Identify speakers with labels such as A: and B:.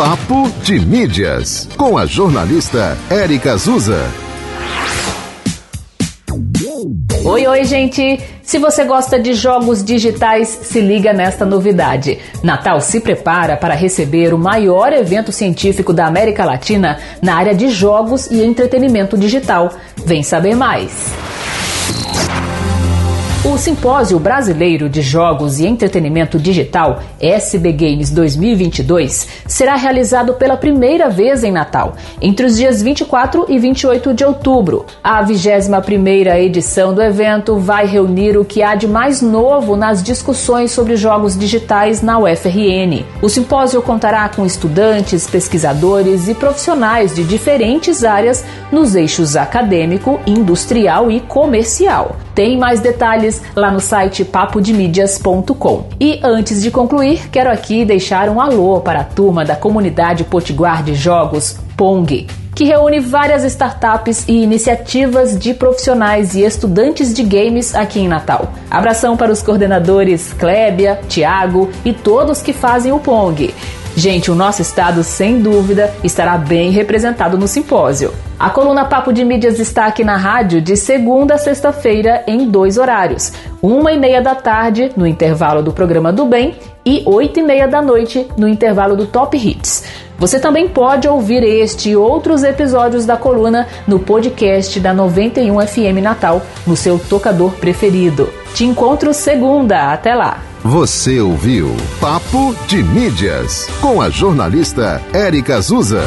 A: Papo de Mídias, com a jornalista Érica Azusa.
B: Oi, oi, gente! Se você gosta de jogos digitais, se liga nesta novidade. Natal se prepara para receber o maior evento científico da América Latina na área de jogos e entretenimento digital. Vem saber mais! O Simpósio Brasileiro de Jogos e Entretenimento Digital, SB Games 2022, será realizado pela primeira vez em Natal, entre os dias 24 e 28 de outubro. A 21ª edição do evento vai reunir o que há de mais novo nas discussões sobre jogos digitais na UFRN. O simpósio contará com estudantes, pesquisadores e profissionais de diferentes áreas nos eixos acadêmico, industrial e comercial. Tem mais detalhes lá no site papodemídias.com. E antes de concluir, quero aqui deixar um alô para a turma da comunidade Potiguar de Jogos, Pong, que reúne várias startups e iniciativas de profissionais e estudantes de games aqui em Natal. Abração para os coordenadores Clébia, Tiago e todos que fazem o Pong. Gente, o nosso estado, sem dúvida, estará bem representado no simpósio. A coluna Papo de Mídias está aqui na rádio de segunda a sexta-feira em dois horários: uma e meia da tarde no intervalo do programa do Bem e oito e meia da noite no intervalo do Top Hits. Você também pode ouvir este e outros episódios da coluna no podcast da 91 FM Natal, no seu tocador preferido. Te encontro segunda. Até lá.
A: Você ouviu Papo de Mídias com a jornalista Érica Azusa.